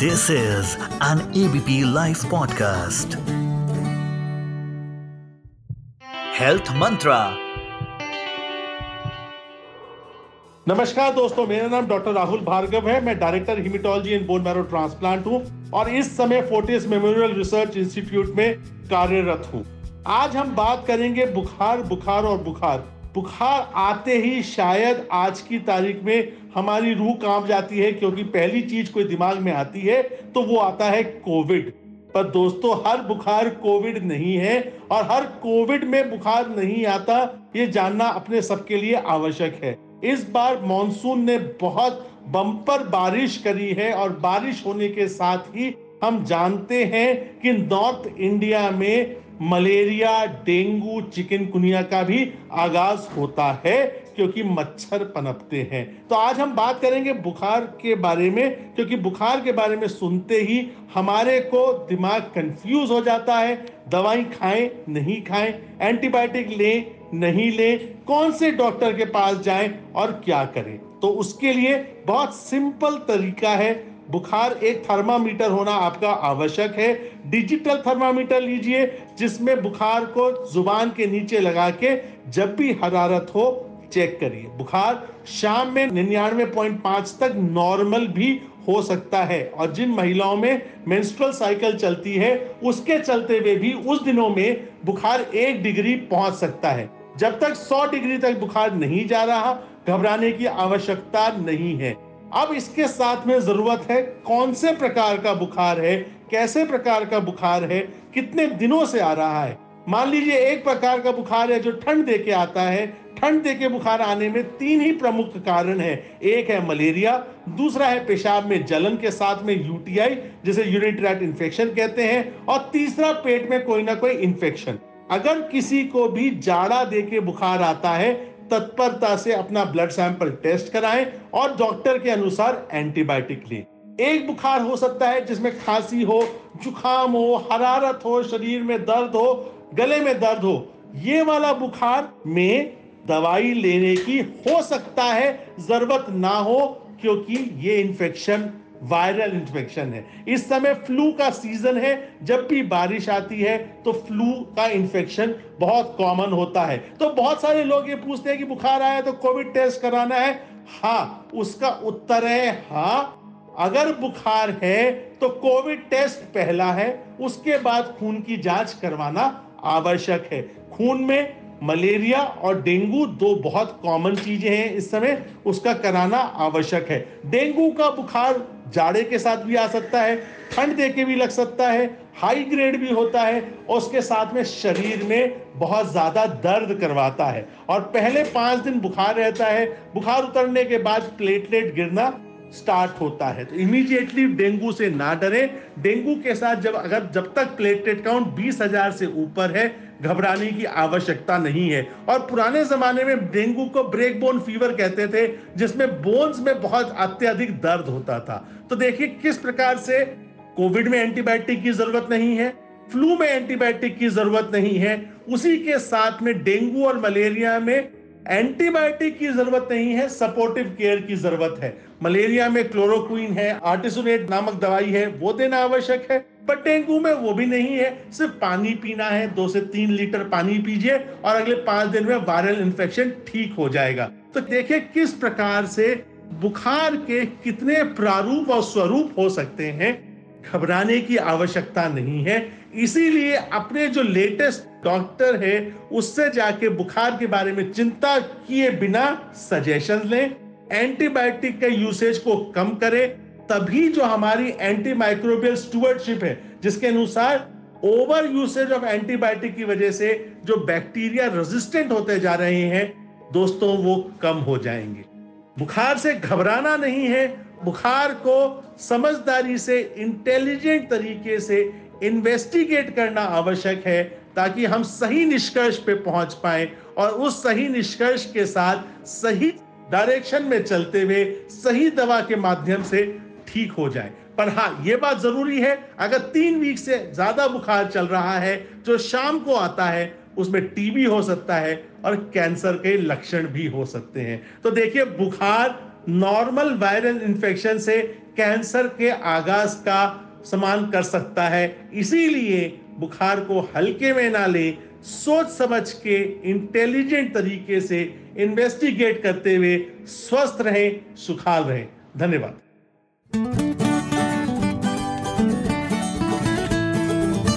This is an ABP Life podcast. Health Mantra. नमस्कार दोस्तों, मेरा नाम डॉक्टर राहुल भार्गव है मैं director haematology and bone marrow transplant हूँ और इस समय फोर्टिस मेमोरियल रिसर्च इंस्टीट्यूट में कार्यरत हूँ आज हम बात करेंगे बुखार बुखार और बुखार बुखार आते ही शायद आज की तारीख में हमारी रूह काँप जाती है, क्योंकि पहली चीज़ कोई दिमाग में आती है तो वो आता है कोविड। पर दोस्तों, हर बुखार कोविड नहीं है, और हर कोविड में बुखार नहीं आता, ये जानना अपने सबके लिए आवश्यक है। इस बार मॉनसून ने बहुत बम्पर बारिश करी है, और बारिश होने के साथ ही हम जानते हैं कि नॉर्थ इंडिया में मलेरिया, डेंगू चिकनकुनिया का भी आगाज़ होता है, क्योंकि मच्छर पनपते हैं। तो आज हम बात करेंगे बुखार के बारे में, क्योंकि बुखार के बारे में सुनते ही हमारे को दिमाग कंफ्यूज हो जाता है। दवाई खाएँ, नहीं खाएँ एंटीबायोटिक लें, नहीं लें, कौन से डॉक्टर के पास जाएँ और क्या करें? तो उसके लिए बहुत सिंपल तरीका है बुखार एक थर्मामीटर होना आपका आवश्यक है। डिजिटल थर्मामीटर लीजिए, जिसमें बुखार को ज़ुबान के नीचे लगा के जब भी हरारत हो, चेक करिए। बुखार शाम में निन्यानवे पॉइंट पाँच तक नॉर्मल भी हो सकता है। और जिन महिलाओं में मेंस्ट्रुअल साइकिल चलती है, उसके चलते हुए भी उस दिनों में बुखार एक डिग्री पहुँच सकता है। जब तक 100 डिग्री तक बुखार नहीं जा रहा, घबराने की आवश्यकता नहीं है। अब इसके साथ में ज़रूरत है कौन से प्रकार का बुखार है, कैसे प्रकार का बुखार है, कितने दिनों से आ रहा है। मान लीजिए एक प्रकार का बुखार है जो ठंड दे के आता है। ठंड दे के बुखार आने में तीन ही प्रमुख कारण है। एक है मलेरिया, दूसरा है पेशाब में जलन के साथ में यूटीआई, जिसे यूरिन इन्फेक्शन कहते हैं, और तीसरा पेट में कोई ना कोई इन्फेक्शन। अगर किसी को भी जाड़ा दे के बुखार आता है तत्परता से अपना ब्लड सैंपल टेस्ट कराएँ और डॉक्टर के अनुसार एंटीबायोटिक लें। एक बुखार हो सकता है जिसमें खांसी हो जुखाम हो, हरारत हो, शरीर में दर्द हो, गले में दर्द हो, ये वाला बुखार में दवाई लेने की हो सकता है, ज़रूरत ना हो, क्योंकि ये इन्फेक्शन वायरल इन्फेक्शन है। इस समय फ्लू का सीज़न है। जब भी बारिश आती है तो फ्लू का इन्फेक्शन बहुत कॉमन होता है। तो बहुत सारे लोग ये पूछते हैं कि बुखार आया तो कोविड टेस्ट कराना है। हाँ उसका उत्तर है हाँ। अगर बुखार है तो कोविड टेस्ट पहला है। उसके बाद खून की जाँच करवाना आवश्यक है। खून में मलेरिया और डेंगू दो बहुत कॉमन चीज़ें हैं इस समय। उसका कराना आवश्यक है। डेंगू का बुखार जाड़े के साथ भी आ सकता है, ठंड दे के भी लग सकता है हाई ग्रेड भी होता है, और उसके साथ में शरीर में बहुत ज़्यादा दर्द करवाता है। और पहले पाँच दिन बुखार रहता है, बुखार उतरने के बाद प्लेटलेट गिरना स्टार्ट होता है। तो इमीडिएटली डेंगू से ना डरे। डेंगू के साथ जब, अगर जब तक प्लेटलेट काउंट बीस हज़ार से ऊपर है घबराने की आवश्यकता नहीं है। और पुराने जमाने में डेंगू को ब्रेक बोन फीवर कहते थे, जिसमें बोन्स में बहुत अत्यधिक दर्द होता था। तो देखिए, किस प्रकार से कोविड में एंटीबायोटिक की ज़रूरत नहीं है, फ्लू में एंटीबायोटिक की ज़रूरत नहीं है, उसी के साथ में डेंगू और मलेरिया में एंटीबायोटिक की ज़रूरत नहीं है, सपोर्टिव केयर की ज़रूरत है। मलेरिया में क्लोरोक्वीन है, आर्टिसोनेट नामक दवाई है, वो देना आवश्यक है। पर डेंगू में वो भी नहीं है, सिर्फ़ पानी पीना है, दो से तीन लीटर पानी पीजिए और अगले पाँच दिन में वायरल इन्फेक्शन ठीक हो जाएगा। तो देखिए किस प्रकार से बुखार के कितने प्रारूप और स्वरूप हो सकते हैं, घबराने की आवश्यकता नहीं है। इसीलिए अपने जो लेटेस्ट डॉक्टर है, उससे जाके बुखार के बारे में चिंता किए बिना सजेशन लें, एंटीबायोटिक के यूसेज को कम करें तभी जो हमारी एंटी माइक्रोबियल स्टूवर्डशिप है, जिसके अनुसार ओवर यूसेज ऑफ़ एंटीबायोटिक की वजह से जो बैक्टीरिया रेजिस्टेंट होते जा रहे हैं, दोस्तों वो कम हो जाएँगे। बुखार से घबराना नहीं है, बुखार को समझदारी से इंटेलिजेंट तरीके से इन्वेस्टिगेट करना आवश्यक है, ताकि हम सही निष्कर्ष पे पहुँच पाए और उस सही निष्कर्ष के साथ सही डायरेक्शन में चलते हुए सही दवा के माध्यम से ठीक हो जाए। पर हाँ ये बात ज़रूरी है, अगर तीन वीक से ज़्यादा बुखार चल रहा है, जो शाम को आता है, उसमें टीबी हो सकता है और कैंसर के लक्षण भी हो सकते हैं। तो देखिए, बुखार नॉर्मल वायरल इन्फेक्शन से कैंसर के आगाज़ का समान कर सकता है। इसीलिए बुखार को हल्के में ना ले, सोच समझ के इंटेलिजेंट तरीके से इन्वेस्टिगेट करते हुए स्वस्थ रहें, सुखाल रहें। धन्यवाद।